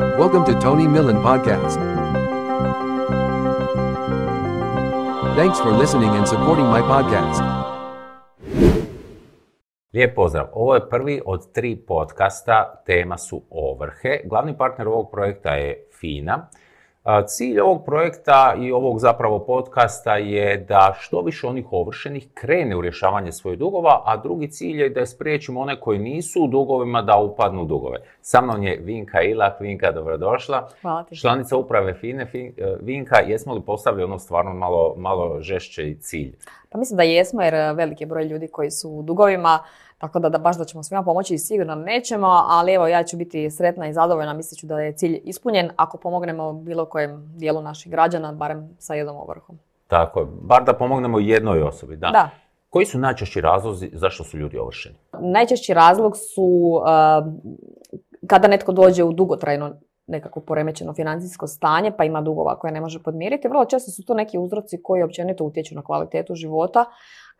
Welcome to Tony Millen Podcast. Thanks for listening and supporting my podcast. Lijep pozdrav. Ovo je prvi od tri podcasta, tema su ovrhe. Glavni partner ovog projekta je FINA. Cilj ovog projekta i ovog zapravo podcasta je da što više onih ovršenih krene u rješavanje svojih dugova, a drugi cilj je da spriječimo one koji nisu u dugovima da upadnu u dugove. Sa mnom je Vinka Ilak. Vinka, dobrodošla. Hvala ti. Članica uprave FINE. Fin- e, Vinka, jesmo li postavili ono stvarno malo, malo žešće cilj? Pa mislim da jesmo jer veliki broj ljudi koji su u dugovima, tako da, da baš da ćemo svima pomoći sigurno nećemo, ali evo ja ću biti sretna i zadovoljna, mislit ću da je cilj ispunjen ako pomognemo bilo kojem dijelu naših građana, barem sa jednom ovrhom. Tako je, bar da pomognemo jednoj osobi. Da. Da. Koji su najčešći razlozi zašto su ljudi ovršeni? Najčešći razlog su uh, kada netko dođe u dugotrajno nekako poremećeno financijsko stanje pa ima dugova koje ne može podmiriti. Vrlo često su to neki uzroci koji općenito utječu na kvalitetu života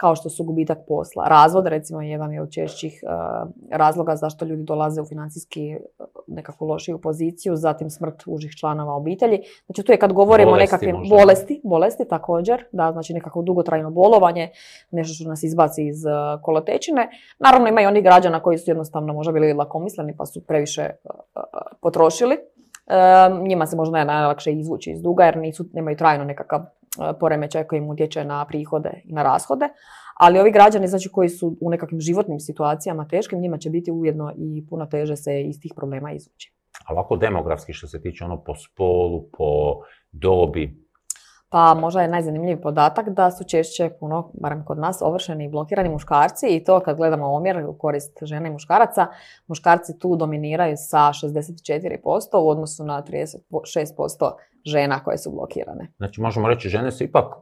kao što su gubitak posla. Razvod recimo jedan je od češćih uh, razloga zašto ljudi dolaze u financijski uh, nekakvu lošiju poziciju, zatim smrt užih članova obitelji. Znači tu je kad govorimo o nekakvim možda. bolesti, bolesti također, da, znači nekako dugotrajno bolovanje, nešto što nas izbaci iz uh, kolotečine. Naravno ima i onih građana koji su jednostavno možda bili lakomisleni pa su previše potrošili. Njima se možda najlakše izvući iz duga jer nisu, nemaju trajno nekakav uh, poremećaj koji im utječe na prihode i na rashode. Ali ovi građani znači, koji su u nekakvim životnim situacijama teškim, njima će biti ujedno i puno teže se iz tih problema izvući. A ovako demografski što se tiče ono po spolu, po dobi, Pa možda je najzanimljiviji podatak da su češće puno, barem kod nas, ovršeni i blokirani muškarci i to kad gledamo omjer u korist žena i muškaraca, muškarci tu dominiraju sa 64% u odnosu na 36% žena koje su blokirane. znači možemo reći žene su ipak,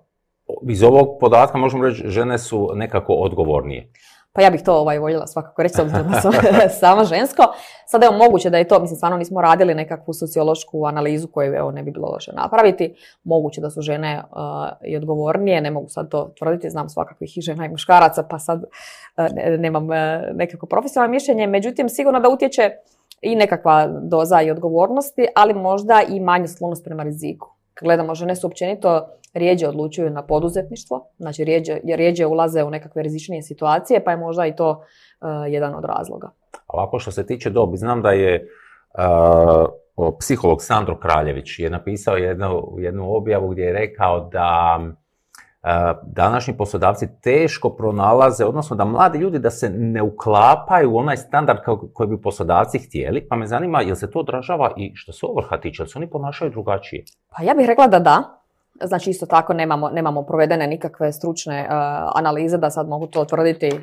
iz ovog podatka možemo reći žene su nekako odgovornije. Pa ja bih to ovaj, voljela svakako reći, s obzirom da sam sama žensko. Sad evo moguće da je to, mislim stvarno nismo radili nekakvu sociološku analizu koju evo ne bi bilo loše napraviti. Moguće da su žene uh, i odgovornije, ne mogu sad to tvrditi, znam svakakvih i žena i muškaraca, pa sad uh, ne- nemam uh, nekako profesionalno mišljenje. Međutim, sigurno da utječe i nekakva doza i odgovornosti, ali možda i manja sklonost prema riziku. Kad gledamo, žene su općenito rijeđe odlučuju na poduzetništvo, znači rijeđe, rijeđe ulaze u nekakve rizičnije situacije, pa je možda i to uh, jedan od razloga. A ovako što se tiče dobi, znam da je uh, psiholog Sandro Kraljević je napisao jednu, jednu objavu gdje je rekao da današnji poslodavci teško pronalaze, odnosno da mladi ljudi da se ne uklapaju u onaj standard koji bi poslodavci htjeli, pa me zanima jel se to odražava i što se ovrha tiče, jel se oni ponašaju drugačije? Pa ja bih rekla da da. Znači isto tako nemamo, nemamo provedene nikakve stručne analize da sad mogu to tvrditi uh,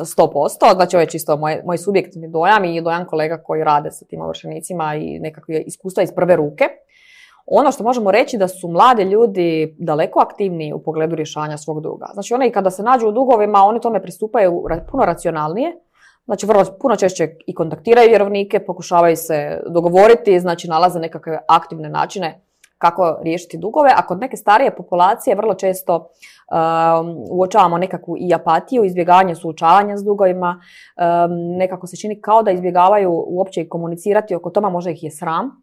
100%. Znači ovo je čisto moj, moj subjektivni dojam i dojam kolega koji rade sa tim ovršenicima i nekakve iskustva iz prve ruke. Ono što možemo reći da su mladi ljudi daleko aktivniji u pogledu rješavanja svog duga. Znači oni kada se nađu u dugovima, oni tome pristupaju puno racionalnije. Znači vrlo puno češće i kontaktiraju vjerovnike, pokušavaju se dogovoriti, znači nalaze nekakve aktivne načine kako riješiti dugove, a kod neke starije populacije vrlo često um, uočavamo nekakvu i apatiju, izbjegavanje suočavanja s dugovima, um, nekako se čini kao da izbjegavaju uopće i komunicirati oko toma, možda ih je sram,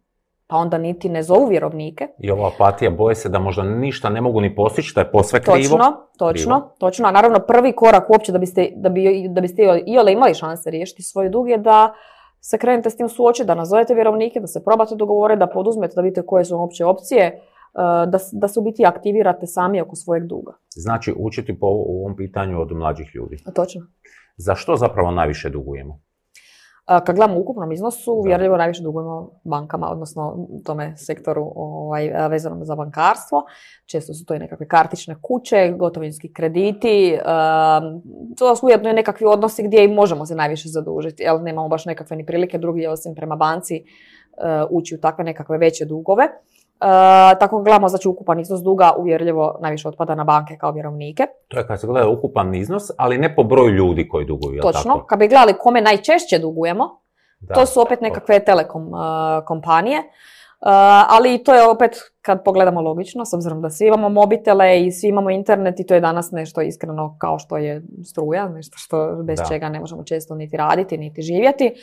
pa onda niti ne zovu vjerovnike. I ova apatija boje se da možda ništa ne mogu ni postići, što je posve krivo. Točno, točno, točno. A naravno prvi korak uopće da biste, da bi, da biste iole imali šanse riješiti svoj dug je da se krenete s tim suočiti, da nazovete vjerovnike, da se probate dogovoriti, da poduzmete, da vidite koje su vam uopće opcije, eh, da, da se u biti aktivirate sami oko svojeg duga. Znači učiti po ovom pitanju od mlađih ljudi. Točno. Za što zapravo najviše dugujemo? Kad gledamo u ukupnom iznosu, uvjerljivo najviše dugujemo bankama, odnosno tome sektoru ovaj, vezanom za bankarstvo. Često su to i nekakve kartične kuće, gotovinski krediti. um, to su ujedno i nekakvi odnosi gdje i možemo se najviše zadužiti, jer nemamo baš nekakve ni prilike drugdje osim prema banci uh, ući u takve nekakve veće dugove. Uh, tako gledamo znači ukupan iznos duga uvjerljivo najviše otpada na banke kao vjerovnike. To je kad se gleda ukupan iznos, ali ne po broju ljudi koji duguju, Točno. tako? Kad bi gledali kome najčešće dugujemo, Da. To su opet nekakve telekom uh, kompanije. Uh, ali to je opet kad pogledamo logično, s obzirom da svi imamo mobitele i svi imamo internet i to je danas nešto iskreno kao što je struja, nešto što bez Da. čega ne možemo često niti raditi, niti živjeti.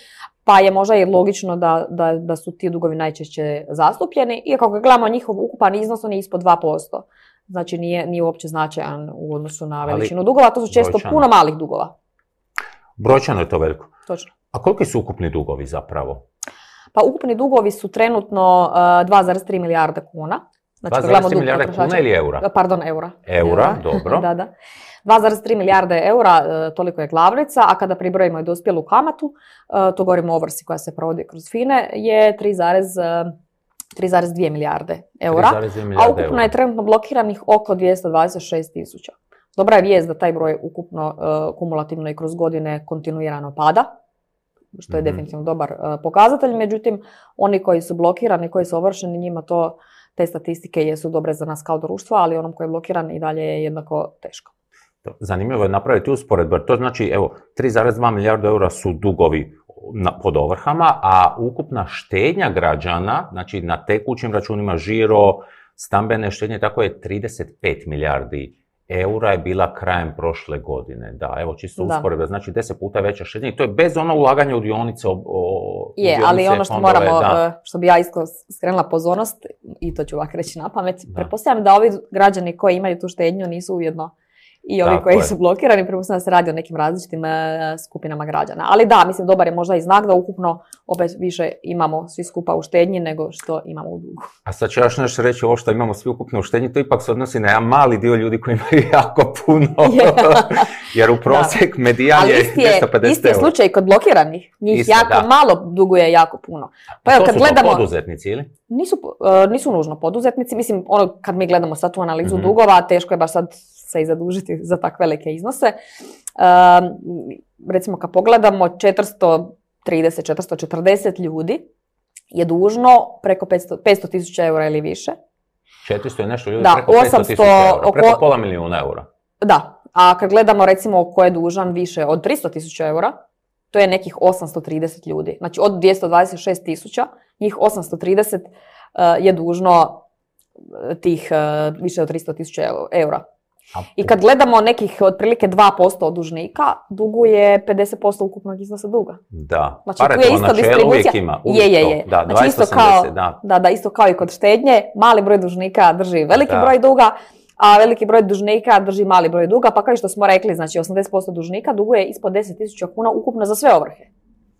Pa je možda i logično da, da, da su ti dugovi najčešće zastupljeni. Iako kad gledamo njihov ukupan iznos, on je ispod 2%. Znači nije, nije uopće značajan u odnosu na Ali veličinu dugova. To su često brojčano. puno malih dugova. Brojčano je to veliko. Točno. A koliki su ukupni dugovi zapravo? Pa ukupni dugovi su trenutno uh, 2,3 milijarde kuna. Znači, kad 2,3 gledamo dug milijarde kuna ili eura? Uh, Pardon, eura. Eura, dobro. da, da. 2,3 milijarde eura, uh, toliko je glavnica, a kada pribrojimo i dospjelu kamatu, to govorimo o ovrsi koja se provodi kroz FINE, je 3,2 3,2 milijarde eura. 3,2 A ukupno je trenutno blokiranih oko 226 tisuća. Dobra je vijest da taj broj ukupno kumulativno i kroz godine kontinuirano pada, što je Mhm. definitivno dobar uh, pokazatelj. Međutim, oni koji su blokirani, koji su ovršeni, njima to te statistike jesu dobre za nas kao društvo, ali onom koji je blokiran i dalje je jednako teško. Zanimljivo je napraviti usporedbu, jer to znači, evo, 3,2 milijarde eura su dugovi na, pod ovrhama, a ukupna štednja građana, znači na tekućim računima žiro, stambene štednje, tako je 35 milijardi eura je bila krajem prošle godine. Da, evo čisto usporedba, znači 10 puta veća štednja to je bez ono ulaganja u dionice. O, o- Je, ali ono što fondove, moramo, da. uh, što bi ja isto skrenula pozornost, i to ću ovako reći na pamet, Da. pretpostavljam da ovi građani koji imaju tu štednju nisu ujedno i ovi koji je. su blokirani, da se radi o nekim različitim uh, skupinama građana. Ali da, mislim, dobar je možda i znak da ukupno opet više imamo svi skupa u štednji nego što imamo u dugu. A sad ću još nešto reći, ovo što imamo svi ukupno u štednji, to ipak se odnosi na jedan mali dio ljudi koji imaju jako puno. Je. Jer u prosjek medijan Ali je isti je, 250 isti je slučaj kod blokiranih. Njih Isto, jako da. malo duguje jako puno. Pa to evo, kad su gledamo, poduzetnici ili? nisu, uh, nisu nužno poduzetnici. Mislim, ono, kad mi gledamo sad tu analizu Mhm. dugova, teško je baš sad se i zadužiti za tak velike iznose. Um, recimo, kad pogledamo 430, 440 ljudi je dužno preko 500 500 tisuća eura ili više. 400 je nešto ljudi Da, preko 500 800 tisuća eura, preko oko- pola milijuna eura. Da, a kad gledamo recimo ko je dužan više od 300 tisuća eura, to je nekih 830 ljudi. Znači od 226 tisuća, njih 830 uh, je dužno uh, tih uh, više od 300 tisuća eura. I kad gledamo nekih otprilike 2% od dužnika, duguje 50% ukupnog iznosa duga. Da, Znači, tu je isto načelo distribucija. uvijek ima. Uvijek Je, je, je. Da, Znači, isto 280, kao- da. Da, da, isto kao i kod štednje, mali broj dužnika drži veliki Da. broj duga, a veliki broj dužnika drži mali broj duga, pa kao što smo rekli, znači 80% dužnika duguje ispod 10.000 kuna ukupno za sve ovrhe.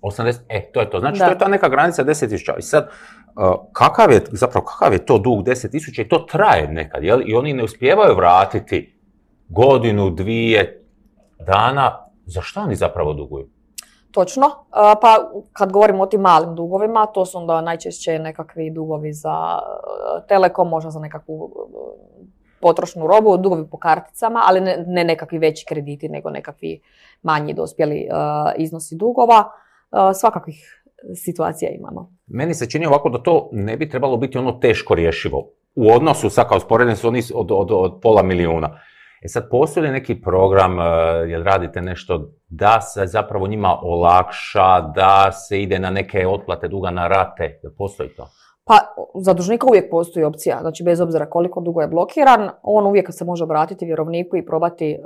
80, e, to je to. Znači, Da. to je ta neka granica 10.000. I sad, uh, kakav je, zapravo, kakav je to dug 10.000 i to traje nekad, jel? I oni ne uspijevaju vratiti godinu, dvije dana. Za šta oni zapravo duguju? Točno, pa kad govorimo o tim malim dugovima, to su onda najčešće nekakvi dugovi za e, telekom, možda za nekakvu e, potrošnu robu, dugovi po karticama, ali ne, ne nekakvi veći krediti, nego nekakvi manji dospjeli e, iznosi dugova. Svakakvih situacija imamo. Meni se čini ovako da to ne bi trebalo biti ono teško rješivo. U odnosu, sad kao sporedni su oni od, od, od pola milijuna. E sad, postoji li neki program, e, jel radite nešto da se zapravo njima olakša, da se ide na neke otplate duga na rate? Jel postoji to? Pa za dužnika uvijek postoji opcija, znači bez obzira koliko dugo je blokiran, on uvijek se može obratiti vjerovniku i probati e,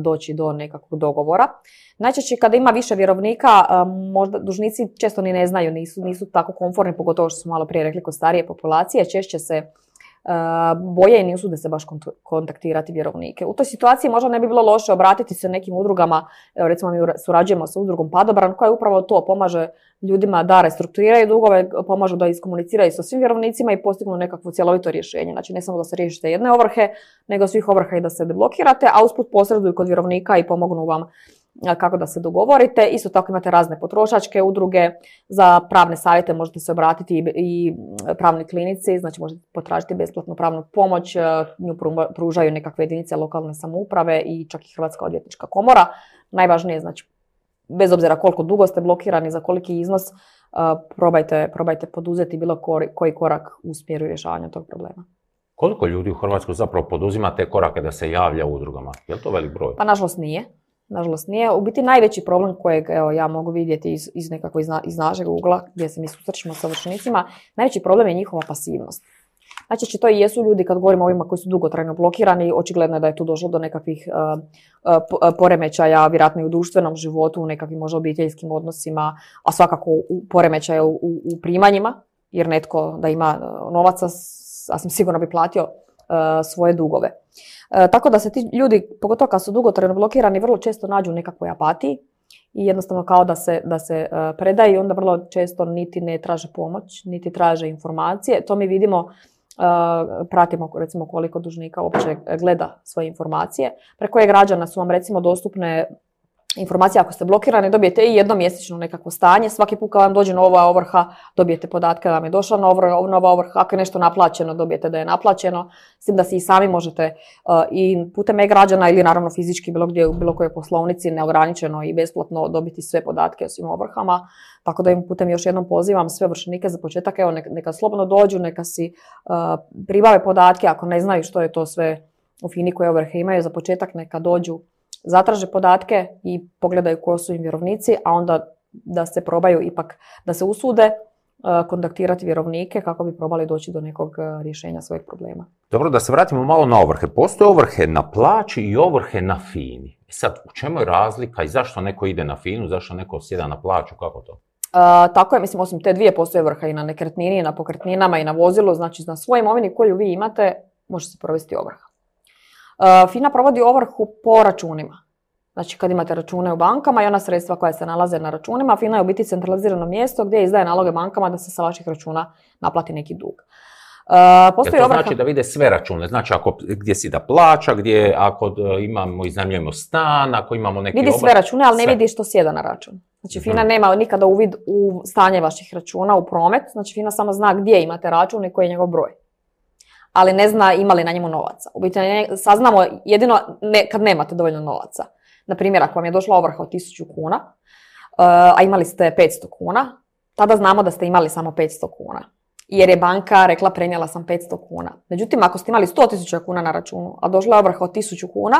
doći do nekakvog dogovora. Najčešće kada ima više vjerovnika, e, možda dužnici često ni ne znaju, nisu, nisu tako komforni, pogotovo što smo malo prije rekli kod starije populacije, češće se boje i ne usude se baš kont- kontaktirati vjerovnike. U toj situaciji možda ne bi bilo loše obratiti se nekim udrugama, recimo mi ura- surađujemo sa udrugom Padobran koja upravo to pomaže ljudima da restrukturiraju dugove, pomažu da iskomuniciraju sa svim vjerovnicima i postignu nekakvo cjelovito rješenje. Znači ne samo da se riješite jedne ovrhe, nego svih ovrha i da se deblokirate, a usput posreduju kod vjerovnika i pomognu vam kako da se dogovorite. Isto tako imate razne potrošačke udruge, za pravne savjete možete se obratiti i, pravnoj klinici, znači možete potražiti besplatnu pravnu pomoć, nju pru- pružaju nekakve jedinice lokalne samouprave i čak i Hrvatska odvjetnička komora. Najvažnije je znači bez obzira koliko dugo ste blokirani, za koliki iznos, probajte, probajte poduzeti bilo koji korak u smjeru rješavanja tog problema. Koliko ljudi u Hrvatskoj zapravo poduzima te korake da se javlja u udrugama? Je li to velik broj? Pa nažalost nije. Nažalost nije. U biti najveći problem kojeg evo, ja mogu vidjeti iz, iz nekako iz, iz našeg ugla gdje se mi susrećemo sa vršenicima, najveći problem je njihova pasivnost. Najčešće to i jesu ljudi kad govorimo o ovima koji su dugotrajno blokirani, očigledno je da je tu došlo do nekakvih uh, po- poremećaja, vjerojatno i u društvenom životu, u nekakvim možda obiteljskim odnosima, a svakako u poremećaja u, u, primanjima, jer netko da ima novaca, sasvim sigurno bi platio svoje dugove. E, tako da se ti ljudi, pogotovo kad su dugotrajno blokirani, vrlo često nađu u nekakvoj apatiji i jednostavno kao da se, da se uh, predaju i onda vrlo često niti ne traže pomoć, niti traže informacije. To mi vidimo, uh, pratimo recimo koliko dužnika uopće gleda svoje informacije. Preko je građana su vam recimo dostupne informacije ako ste blokirani, dobijete i jednomjesečno nekakvo stanje. Svaki put kad vam dođe nova ovrha, dobijete podatke da vam je došla nova, ovrha. Ako je nešto naplaćeno, dobijete da je naplaćeno. S tim da si i sami možete uh, i putem e-građana ili naravno fizički bilo gdje u bilo kojoj poslovnici neograničeno i besplatno dobiti sve podatke o svim ovrhama. Tako da im putem još jednom pozivam sve vršenike za početak, evo neka, neka slobodno dođu, neka si uh, pribave podatke ako ne znaju što je to sve u FINI koje ovrhe imaju, za početak neka dođu zatraže podatke i pogledaju ko su im vjerovnici, a onda da se probaju ipak, da se usude e, kontaktirati vjerovnike kako bi probali doći do nekog e, rješenja svojih problema. Dobro, da se vratimo malo na ovrhe. Postoje ovrhe na plaći i ovrhe na fini. E sad, u čemu je razlika i zašto neko ide na finu, zašto neko sjeda na plaću, kako to? Uh, tako je, mislim, osim te dvije postoje ovrha i na nekretnini, i na pokretninama i na vozilu, znači na svoj imovini koju vi imate može se provesti ovrha. Uh, FINA provodi ovrhu po računima. Znači kad imate račune u bankama i ona sredstva koja se nalaze na računima, FINA je u biti centralizirano mjesto gdje izdaje naloge bankama da se sa vaših računa naplati neki dug. Uh, postoji to ovrha... znači da vide sve račune, znači ako, gdje si da plaća, gdje ako uh, imamo, iznajmljujemo stan, ako imamo neki Vidi sve račune, ali ne vidi što sjeda na račun. Znači FINA hmm. nema nikada uvid u stanje vaših računa, u promet, znači FINA samo zna gdje imate račun i koji je njegov broj ali ne zna ima li na njemu novaca. U biti saznamo jedino ne, kad nemate dovoljno novaca. Na primjer, ako vam je došla ovrha od 1000 kuna, uh, a imali ste 500 kuna, tada znamo da ste imali samo 500 kuna. Jer je banka rekla prenijela sam 500 kuna. Međutim, ako ste imali 100.000 kuna na računu, a došla je ovrha od 1000 kuna,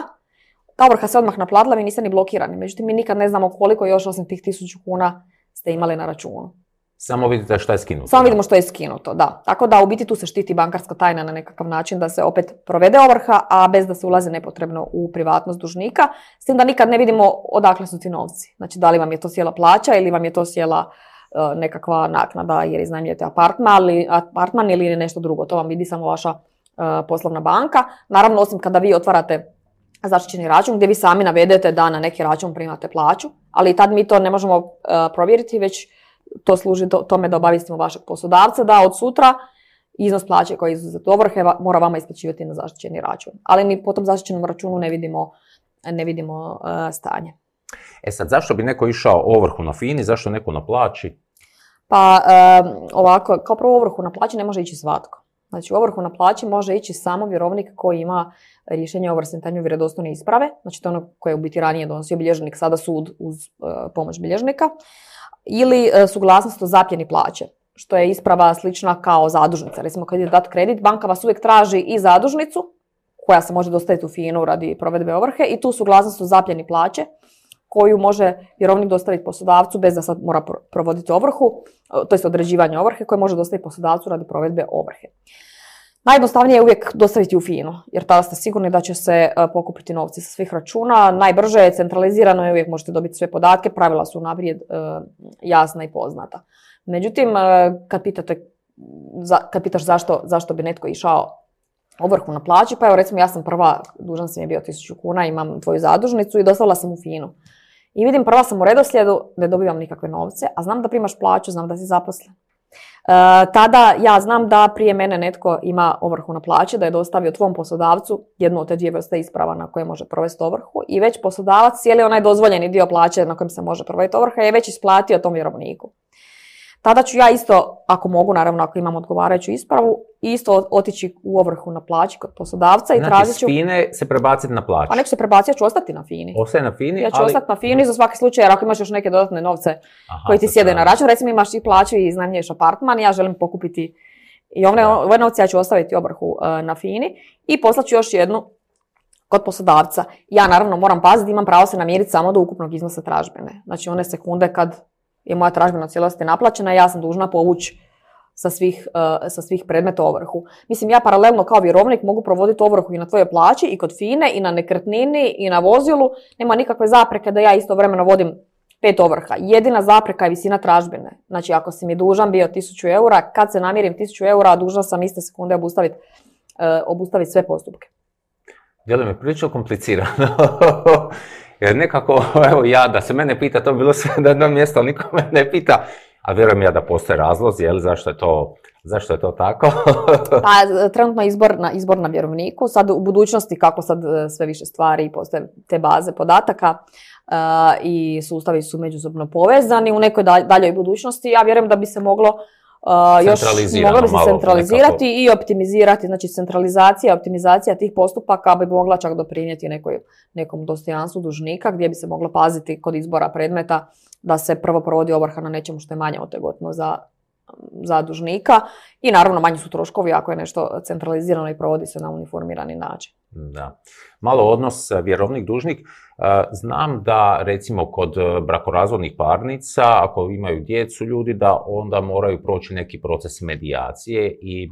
ta ovrha se odmah naplatila, vi niste ni blokirani. Međutim, mi nikad ne znamo koliko još osim tih 1000 kuna ste imali na računu. Samo vidite što je skinuto. Samo vidimo što je skinuto, da. Tako da u biti tu se štiti bankarska tajna na nekakav način da se opet provede ovrha, a bez da se ulaze nepotrebno u privatnost dužnika. S tim da nikad ne vidimo odakle su ti novci. Znači da li vam je to sjela plaća ili vam je to sjela uh, nekakva naknada jer iznajmljujete apartman, ali, apartman ili nešto drugo. To vam vidi samo vaša uh, poslovna banka. Naravno, osim kada vi otvarate zaštićeni račun gdje vi sami navedete da na neki račun primate plaću, ali tad mi to ne možemo uh, provjeriti, već to služi tome da obavistimo vašeg poslodavca da od sutra iznos plaće koji je izuzet ovrhe mora vama isplaćivati na zaštićeni račun. Ali mi po tom zaštićenom računu ne vidimo, ne vidimo uh, stanje. E sad, zašto bi neko išao ovrhu na FINI, zašto neko na plaći? Pa uh, ovako, kao prvo ovrhu na plaći ne može ići svatko. Znači u ovrhu na plaći može ići samo vjerovnik koji ima rješenje o vrstentanju vjerodostojne isprave, znači to ono koje je u biti ranije donosio bilježnik, sada sud uz uh, pomoć bilježnika ili e, suglasnost o zapljeni plaće, što je isprava slična kao zadužnica. Recimo kad je dat kredit, banka vas uvijek traži i zadužnicu, koja se može dostaviti u FINU radi provedbe ovrhe, i tu suglasnost o zapljeni plaće, koju može vjerovnik dostaviti poslodavcu bez da sad mora provoditi ovrhu, to je određivanje ovrhe koje može dostaviti poslodavcu radi provedbe ovrhe. Najjednostavnije je uvijek dostaviti u FINU, jer tada ste sigurni da će se e, pokupiti novci sa svih računa. Najbrže je centralizirano i uvijek možete dobiti sve podatke, pravila su naprijed e, jasna i poznata. Međutim, e, kad, pitate, kad pitaš zašto, zašto bi netko išao ovrhu na plaći, pa evo recimo ja sam prva, dužan sam je bio 1000 kuna, imam tvoju zadužnicu i dostavila sam u FINU. I vidim, prva sam u redoslijedu, ne dobivam nikakve novce, a znam da primaš plaću, znam da si zaposlen. E, tada ja znam da prije mene netko ima ovrhu na plaći, da je dostavio tvom poslodavcu jednu od te dvije vrste isprava na koje može provesti ovrhu i već poslodavac cijeli onaj dozvoljeni dio plaće na kojem se može provesti ovrha je već isplatio tom vjerovniku. Tada ću ja isto, ako mogu, naravno ako imam odgovarajuću ispravu, isto otići u ovrhu na plaći kod poslodavca i znači, tražit ću... FINE se prebaciti na plaću. Pa nek se prebaci, ja ću ostati na FINI. Ostaje na FINI, Ja ću ostati na FINI za svaki slučaj, jer ako imaš još neke dodatne novce Aha, koji ti sjede na račun, recimo imaš i plaću i iznajmljuješ apartman, ja želim pokupiti i ove, ove novce ja ću ostaviti ovrhu uh, na FINI i poslat ću još jednu kod poslodavca. Ja naravno moram paziti, imam pravo se namiriti samo do ukupnog iznosa tražbene. Znači one sekunde kad je moja tražbena cijelosti naplaćena, ja sam dužna povući sa svih, e, sa svih predmeta ovrhu. Mislim, ja paralelno kao vjerovnik mogu provoditi ovrhu i na tvojoj plaći, i kod FINE, i na nekretnini, i na vozilu. Nema nikakve zapreke da ja istovremeno vodim pet ovrha. Jedina zapreka je visina tražbine. Znači, ako si mi dužan bio 1000 eura, kad se namirim 1000 eura, dužan sam iste sekunde obustaviti e, obustaviti sve postupke. Djeluje mi prilično komplicirano. Jer nekako, evo ja, da se mene pita, to bi bilo sve na jednom mjestu, ali niko me ne pita. A vjerujem ja da postoje razlozi, jel, zašto je to, zašto je to tako? pa, trenutno je izbor na, vjerovniku, sad u budućnosti kako sad e, sve više stvari postoje te baze podataka uh, i sustavi su međusobno povezani u nekoj daljoj budućnosti, ja vjerujem da bi se moglo Uh, još moglo bi se centralizirati i optimizirati, znači centralizacija, optimizacija tih postupaka bi mogla čak doprinijeti nekoj, nekom dostojanstvu dužnika gdje bi se moglo paziti kod izbora predmeta da se prvo provodi ovrha na nečemu što je manje otegotno za, za dužnika i naravno manji su troškovi ako je nešto centralizirano i provodi se na uniformirani način. Da. Malo odnos e, vjerovnik-dužnik. E, znam da recimo kod e, brakorazvodnih parnica, ako imaju djecu ljudi, da onda moraju proći neki proces medijacije i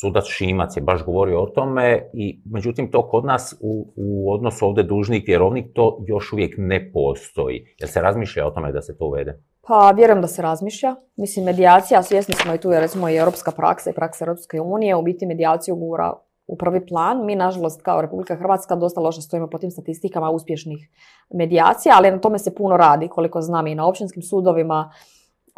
sudac Šimac je baš govorio o tome i međutim to kod nas u, u odnosu ovdje dužnik vjerovnik to još uvijek ne postoji. Jel se razmišlja o tome da se to uvede? Pa vjerujem da se razmišlja. Mislim, medijacija, svjesni smo i tu je recimo i europska praksa i praksa Europske unije, u biti medijaciju gura u prvi plan. Mi, nažalost, kao Republika Hrvatska dosta loše stojimo po tim statistikama uspješnih medijacija, ali na tome se puno radi, koliko znam i na općinskim sudovima,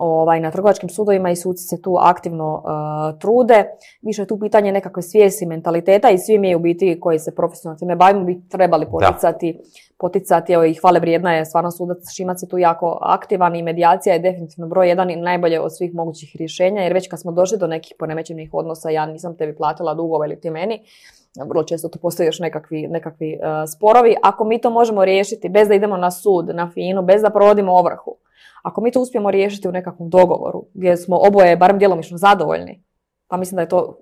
ovaj, na trgovačkim sudovima i suci se tu aktivno uh, trude. Više je tu pitanje nekakve svijesti, mentaliteta i svi mi u biti koji se profesionalno time bavimo bi trebali poticati, poticati evo, i hvale vrijedna je stvarno sudac Šimac je tu jako aktivan i medijacija je definitivno broj jedan i najbolje od svih mogućih rješenja jer već kad smo došli do nekih ponemećenih odnosa ja nisam tebi platila dugove ili ti meni, vrlo često tu postoje još nekakvi, nekakvi uh, sporovi. Ako mi to možemo riješiti bez da idemo na sud, na finu, bez da provodimo ovrhu, ako mi to uspijemo riješiti u nekakvom dogovoru, gdje smo oboje barem djelomično zadovoljni, pa mislim da je to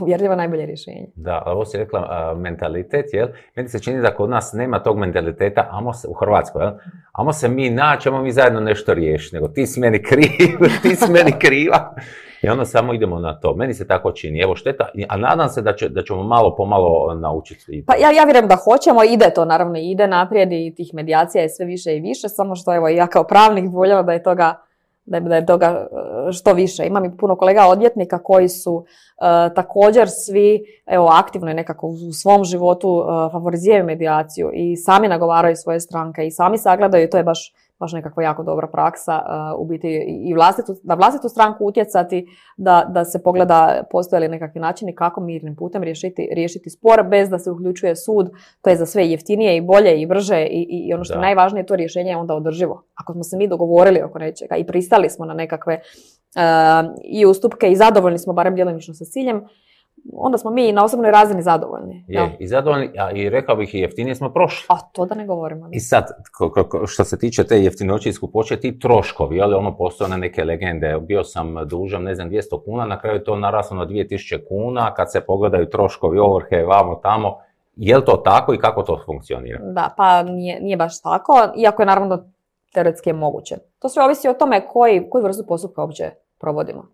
uvjerljivo najbolje rješenje. Da, ovo si rekla mentalitet, jel? Meni se čini da kod nas nema tog mentaliteta, amo se, u Hrvatskoj, jel? Amo se mi naći, amo mi zajedno nešto riješiti, nego ti si meni kriv, ti si meni kriva. I onda samo idemo na to. Meni se tako čini. Evo šteta, a nadam se da, će, da ćemo malo po malo naučiti. Pa ja, ja vjerujem da hoćemo, ide to naravno, ide naprijed i tih medijacija je sve više i više, samo što evo ja kao pravnik voljela da je toga da je toga e, što više. Imam i puno kolega odvjetnika koji su e, također svi evo, aktivno nekako u svom životu uh, favoriziraju medijaciju i sami nagovaraju svoje stranke i sami sagledaju i to je baš baš nekakva jako dobra praksa uh, u biti i vlastitu, na vlastitu stranku utjecati da, da se pogleda postoje li nekakvi načini kako mirnim putem riješiti, riješiti spor bez da se uključuje sud. To je za sve jeftinije i bolje i brže i, i ono što je najvažnije to rješenje je onda održivo. Ako smo se mi dogovorili oko nečega i pristali smo na nekakve uh, i ustupke i zadovoljni smo barem djelomično sa ciljem, onda smo mi na osobnoj razini zadovoljni. Je, i zadovoljni, a i rekao bih i jeftinije smo prošli. A to da ne govorimo. I sad, što se tiče te jeftinoći i skupoće, ti troškovi, ali ono postoje na neke legende, bio sam dužan, ne znam, 200 kuna, na kraju to naraslo na 2000 kuna, kad se pogledaju troškovi ovrhe, vamo tamo, je li to tako i kako to funkcionira? Da, pa nije, nije baš tako, iako je naravno teoretski je moguće. To sve ovisi o tome koji, koju vrstu postupka uopće provodimo.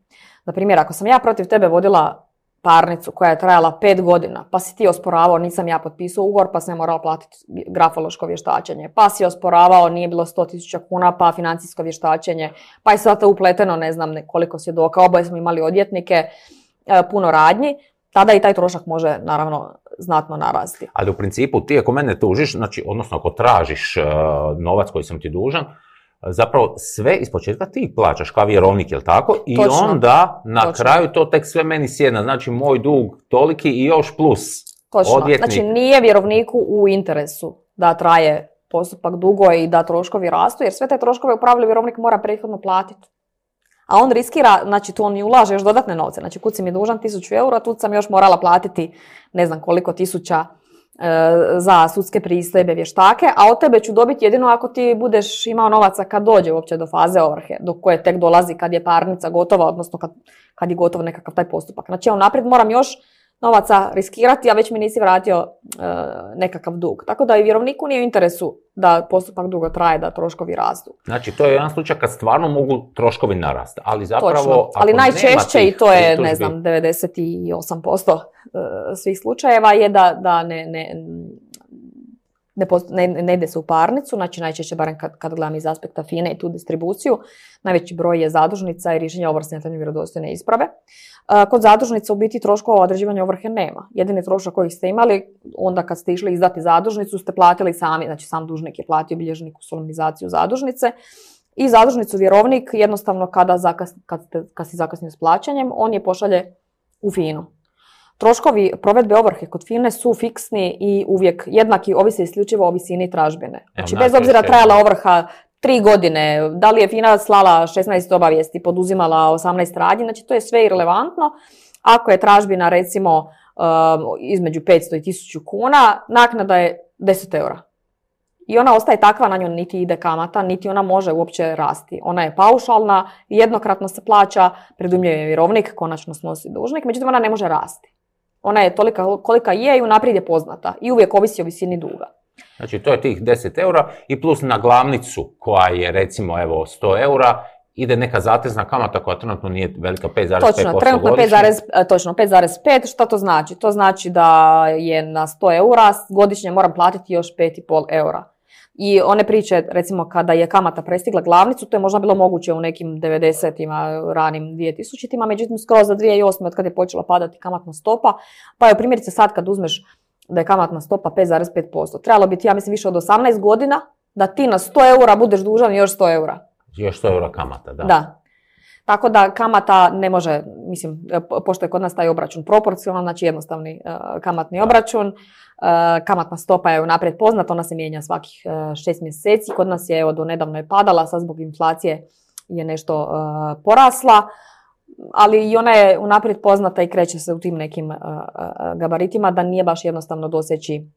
Na primjer, ako sam ja protiv tebe vodila parnicu koja je trajala pet godina, pa si ti osporavao, nisam ja potpisao ugovor, pa sam ja morala platiti grafološko vještačenje, pa si osporavao, nije bilo 100.000 kuna, pa financijsko vještačenje, pa je sada upleteno, ne znam koliko svjedoka, oboje smo imali odvjetnike, e, puno radnji, tada i taj trošak može naravno znatno narasti. Ali u principu ti ako mene tužiš, znači, odnosno ako tražiš e, novac koji sam ti dužan, zapravo sve početka ti plaćaš kao vjerovnik, jel tako? I onda na kraju to tek sve meni sjedna, znači moj dug toliki i još plus Točno. Odvjetnik. Znači nije vjerovniku u interesu da traje postupak dugo i da troškovi rastu, jer sve te troškove u pravilu vjerovnik mora prethodno platiti. A on riskira, znači tu on i ulaže još dodatne novce. Znači kud si mi dužan 1000 eura, tu sam još morala platiti ne znam koliko tisuća za sudske pristojbe vještake, a od tebe ću dobiti jedino ako ti budeš imao novaca kad dođe uopće do faze ovrhe, do koje tek dolazi kad je parnica gotova, odnosno kad, kad je gotov nekakav taj postupak. Znači ja unaprijed moram još novaca riskirati, a već mi nisi vratio e, nekakav dug. Tako da i vjerovniku nije u interesu da postupak dugo traje, da troškovi rastu. Znači, to je jedan slučaj kad stvarno mogu troškovi narasti, ali zapravo... Točno. Ali najčešće, i to je, ne znam, 98% e, svih slučajeva, je da, da ne, ne, ne, ne, ide se u parnicu, znači najčešće, barem kad, kad gledam iz aspekta FINE i tu distribuciju, najveći broj je zadužnica i rješenja na temelju vjerodostojne isprave. Kod zadužnica u biti troškova određivanja ovrhe nema. Jedini trošak koji ste imali, onda kad ste išli izdati zadužnicu, ste platili sami, znači sam dužnik je platio bilježniku solemnizaciju zadužnice i zadužnicu vjerovnik jednostavno kada, zakas, kad, kad si zakasnio s plaćanjem, on je pošalje u FINU. Troškovi provedbe ovrhe kod FINE su fiksni i uvijek jednaki, ovise isključivo o visini tražbine. Znači, bez obzira trajala ovrha tri godine, da li je FINA slala 16 obavijesti, poduzimala 18 radnji, znači to je sve irelevantno. Ako je tražbina recimo um, između 500 i 1000 kuna, naknada je 10 eura. I ona ostaje takva, na nju niti ide kamata, niti ona može uopće rasti. Ona je paušalna, jednokratno se plaća, predumljuje vjerovnik, konačno snosi dužnik, međutim ona ne može rasti. Ona je tolika kolika je i unaprijed je poznata i uvijek ovisi o visini duga. Znači to je tih 10 eura i plus na glavnicu koja je recimo evo 100 eura ide neka zatezna kamata koja trenutno nije velika 5,5% Točno, trenutno 5, e, točno 5,5. Šta to znači? To znači da je na 100 eura godišnje moram platiti još 5,5 eura. I one priče, recimo kada je kamata prestigla glavnicu, to je možda bilo moguće u nekim 90-ima, ranim 2000-ima, međutim skroz za 2008. od kada je počela padati kamatna stopa, pa je primjerice sad kad uzmeš da je kamatna stopa 5,5%. Trebalo biti, ja mislim, više od 18 godina da ti na 100 eura budeš dužan još 100 eura. Još 100 eura kamata, da. Da. Tako da kamata ne može, mislim, pošto je kod nas taj obračun proporcionalan, znači jednostavni e, kamatni obračun, e, kamatna stopa je unaprijed poznata, ona se mijenja svakih uh, šest mjeseci. Kod nas je do nedavno je padala, sad zbog inflacije je nešto porasla ali i ona je unaprijed poznata i kreće se u tim nekim gabaritima da nije baš jednostavno doseći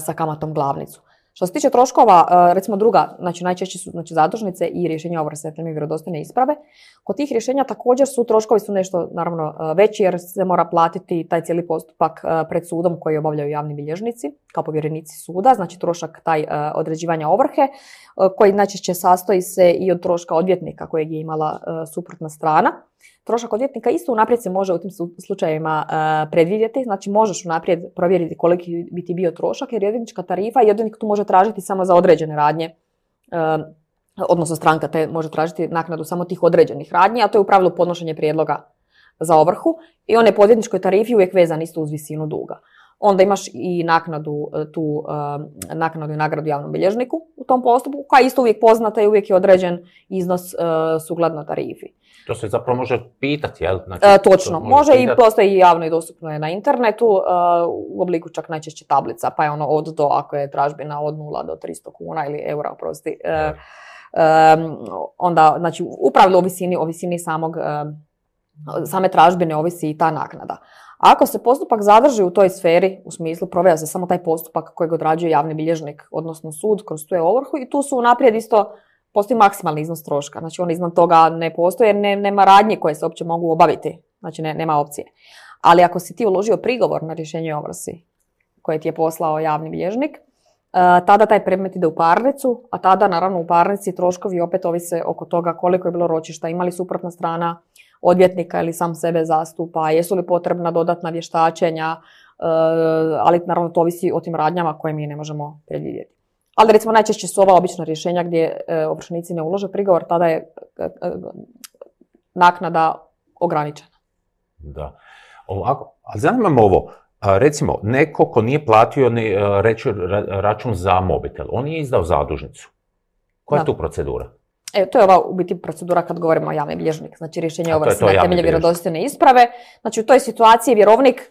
sa kamatom glavnicu. Što se tiče troškova, recimo druga, znači najčešće su znači, zadužnice i rješenja ovrse temeljem vjerodostojne isprave. Kod tih rješenja također su troškovi su nešto naravno veći jer se mora platiti taj cijeli postupak pred sudom koji obavljaju javni bilježnici kao povjerenici suda, znači trošak taj određivanja ovrhe koji najčešće sastoji se i od troška odvjetnika kojeg je imala suprotna strana. Trošak odvjetnika isto unaprijed se može u tim slučajevima uh, predvidjeti, znači možeš unaprijed provjeriti koliki bi ti bio trošak jer je odvjetnička tarifa odvjetnik tu može tražiti samo za određene radnje, uh, odnosno stranka te može tražiti naknadu samo tih određenih radnji, a to je u pravilu podnošenje prijedloga za ovrhu i on je po odvjetničkoj tarifi uvijek vezan isto uz visinu duga. Onda imaš i naknadu, tu naknadu i nagradu javnom bilježniku u tom postupku, koja je isto uvijek poznata i uvijek je određen iznos sukladno tarifi. To se zapravo može pitati, jel? Znači, e, točno, može i postoji javno i dostupno je na internetu e, u obliku čak najčešće tablica, pa je ono od do ako je tražbina od 0 do 300 kuna ili eura, oprosti. E, onda, znači, u pravilu o visini, o visini samog, same tražbine ovisi i ta naknada. Ako se postupak zadrži u toj sferi, u smislu proveda se samo taj postupak kojeg odrađuje javni bilježnik, odnosno sud kroz tu je ovrhu i tu su naprijed isto postoji maksimalni iznos troška. Znači on iznad toga ne postoji jer ne, nema radnje koje se uopće mogu obaviti. Znači ne, nema opcije. Ali ako si ti uložio prigovor na rješenje ovrsi koje ti je poslao javni bilježnik, e, tada taj predmet ide u parnicu, a tada naravno u parnici troškovi opet ovise oko toga koliko je bilo ročišta, imali suprotna strana odvjetnika ili sam sebe zastupa, jesu li potrebna dodatna vještačenja, e, ali naravno to ovisi o tim radnjama koje mi ne možemo predvidjeti. Ali recimo najčešće su ova obična rješenja gdje e, ne ulože prigovor, tada je e, e, naknada ograničena. Da. Ovako, ali zanima me ovo, recimo, neko ko nije platio ni, reći, račun za mobitel, on je izdao zadužnicu. Koja je tu procedura? E, to je ova u biti procedura kad govorimo o javni bilježnik, znači rješenje ovrsi na temelju vjerodostojne isprave. Znači u toj situaciji vjerovnik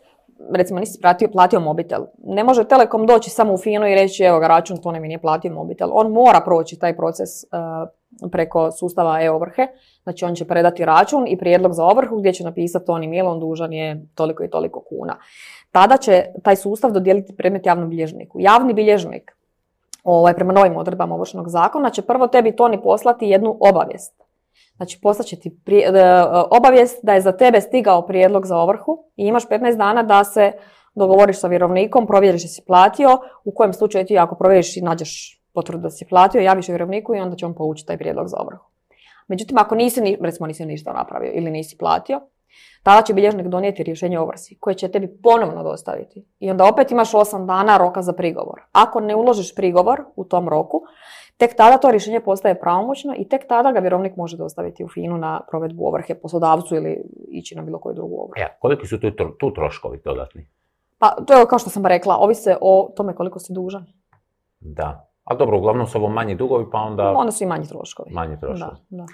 recimo nisi platio, platio mobitel. Ne može Telekom doći samo u FINU i reći evo ga račun, to ne mi nije platio mobitel. On mora proći taj proces uh, preko sustava e-ovrhe. Znači on će predati račun i prijedlog za ovrhu gdje će napisati on i on dužan je toliko i toliko kuna. Tada će taj sustav dodijeliti predmet javnom bilježniku. Javni bilježnik ovaj, prema novim odredbama ovršnog zakona će prvo tebi Toni poslati jednu obavijest Znači, poslaće ti prije- e, obavijest da je za tebe stigao prijedlog za ovrhu i imaš 15 dana da se dogovoriš sa vjerovnikom, provjeriš da si platio, u kojem slučaju ti ako provjeriš i nađeš potvrdu da si platio, javiš vjerovniku i onda će on povući taj prijedlog za ovrhu. Međutim, ako nisi, ni- recimo nisi ništa napravio ili nisi platio, tada će bilježnik donijeti rješenje o ovrsi koje će tebi ponovno dostaviti. I onda opet imaš 8 dana roka za prigovor. Ako ne uložiš prigovor u tom roku, tek tada to rješenje postaje pravomoćno i tek tada ga vjerovnik može dostaviti u FINU na provedbu ovrhe poslodavcu ili ići na bilo koju drugu ovrhu. E, koliki su tu, tu troškovi dodatni? Pa to je kao što sam rekla, ovise o tome koliko si dužan. Da. Ali dobro, uglavnom su ovo manji dugovi, pa onda Onda su i manji troškovi. manji troškovi. Da, da.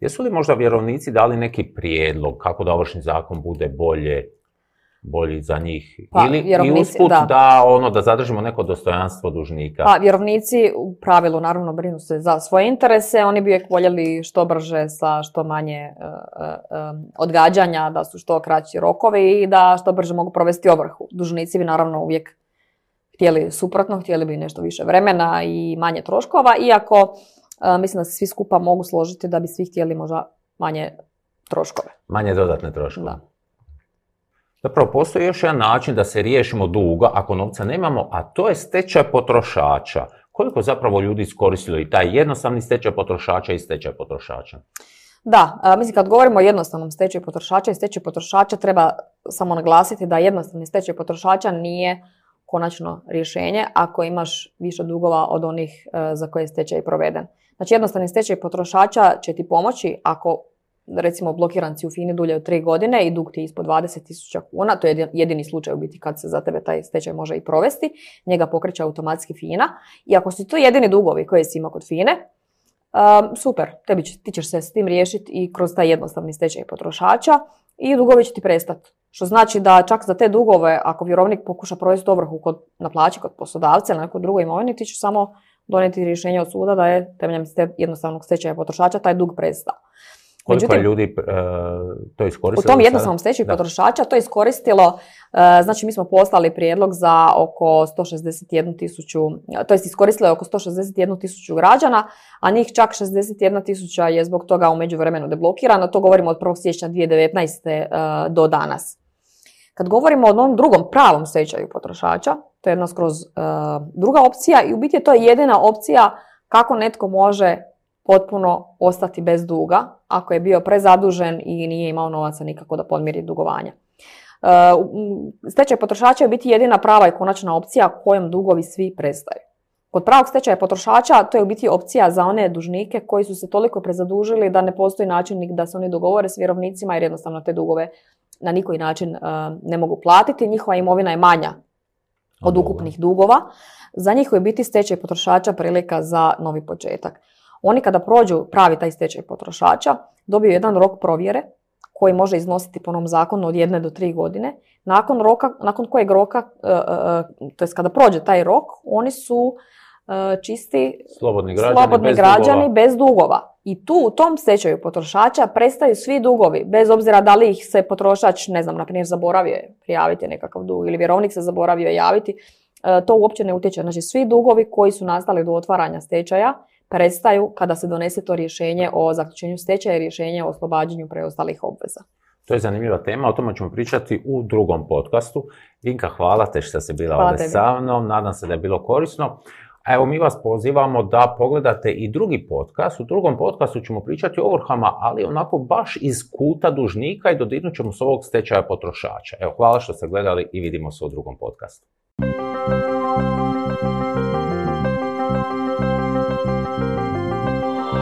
Jesu li možda vjerovnici dali neki prijedlog kako da ovršni zakon bude bolje, bolji za njih? Pa, Ili i usput da. da. ono, da zadržimo neko dostojanstvo dužnika? Pa vjerovnici u pravilu naravno brinu se za svoje interese, oni bi uvijek voljeli što brže sa što manje e, e, odgađanja, da su što kraći rokovi i da što brže mogu provesti ovrhu. Dužnici bi naravno uvijek htjeli suprotno, htjeli bi nešto više vremena i manje troškova, iako e, mislim da se svi skupa mogu složiti da bi svi htjeli možda manje troškove. Manje dodatne troškove. Da. Zapravo, postoji još jedan način da se riješimo duga ako novca nemamo, a to je stečaj potrošača. Koliko zapravo ljudi iskoristilo i taj jednostavni stečaj potrošača i stečaj potrošača? Da, a, mislim kad govorimo o jednostavnom stečaju potrošača i stečaju potrošača treba samo naglasiti da jednostavni stečaj potrošača nije konačno rješenje ako imaš više dugova od onih e, za koje je stečaj proveden. Znači jednostavni stečaj potrošača će ti pomoći ako recimo blokiran si u FINI dulje od tri godine i dug ti je ispod 20.000 kuna, to je jedin- jedini slučaj u biti kad se za tebe taj stečaj može i provesti, njega pokreće automatski FINA i ako su to jedini dugovi koje si imao kod FINE, Um, super, tebi će, ti ćeš se s tim riješiti i kroz taj jednostavni stečaj potrošača i dugovi će ti prestati. Što znači da čak za te dugove, ako vjerovnik pokuša provesti ovrhu kod, na plaći kod poslodavca ili na nekoj drugoj imovini, ti ćeš samo donijeti rješenje od suda da je temeljem jednostavnog stečaja potrošača taj dug prestao. Koliko je Međutim- ljudi e, to U iskoristilo? tom do sada? jednostavnom stečaju potrošača to je iskoristilo, e, znači mi smo poslali prijedlog za oko 161 tisuću, to jest iskoristilo je oko 161 tisuću građana, a njih čak 61 tisuća je zbog toga u međuvremenu deblokirano, to govorimo od 1. siječnja 2019. e, do danas. Kad govorimo o onom drugom pravom stečaju potrošača, to je jedna skroz druga opcija i u biti to je jedina opcija kako netko može potpuno ostati bez duga ako je bio prezadužen i nije imao novaca nikako da podmiri dugovanja. E, Stečaj potrošača je biti jedina prava i konačna opcija kojom dugovi svi prestaju. Kod pravog stečaja potrošača to je u biti opcija za one dužnike koji su se toliko prezadužili da ne postoji način da se oni dogovore s vjerovnicima jer jednostavno te dugove na nikoji način e, ne mogu platiti. Njihova imovina je manja od ukupnih dugova. Za njih je biti stečaj potrošača prilika za novi početak. Oni kada prođu pravi taj stečaj potrošača, dobiju jedan rok provjere koji može iznositi po novom zakonu od jedne do tri godine. Nakon, roka, nakon kojeg roka, e, e, to jest kada prođe taj rok, oni su e, čisti Slobodni građani, slobodni bez građani dugova. bez dugova. I tu u tom stečaju potrošača prestaju svi dugovi, bez obzira da li ih se potrošač, ne znam, na primjer zaboravio je prijaviti nekakav dug ili vjerovnik se zaboravio javiti, e, to uopće ne utječe. Znači svi dugovi koji su nastali do otvaranja stečaja prestaju kada se donese to rješenje o zaključenju stečaja i rješenje o oslobađanju preostalih obveza. To je zanimljiva tema, o tome ćemo pričati u drugom podcastu. Inka, hvala te što si bila Hvala ovdje tebi. sa mnom, nadam se da je bilo korisno. A evo mi vas pozivamo da pogledate i drugi podcast. U drugom podcastu ćemo pričati o ovrhama, ali onako baš iz kuta dužnika i dodirnut ćemo s ovog stečaja potrošača. Evo, hvala što ste gledali i vidimo se u drugom podcastu.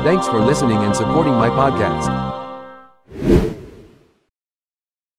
Thanks for listening and supporting my podcast.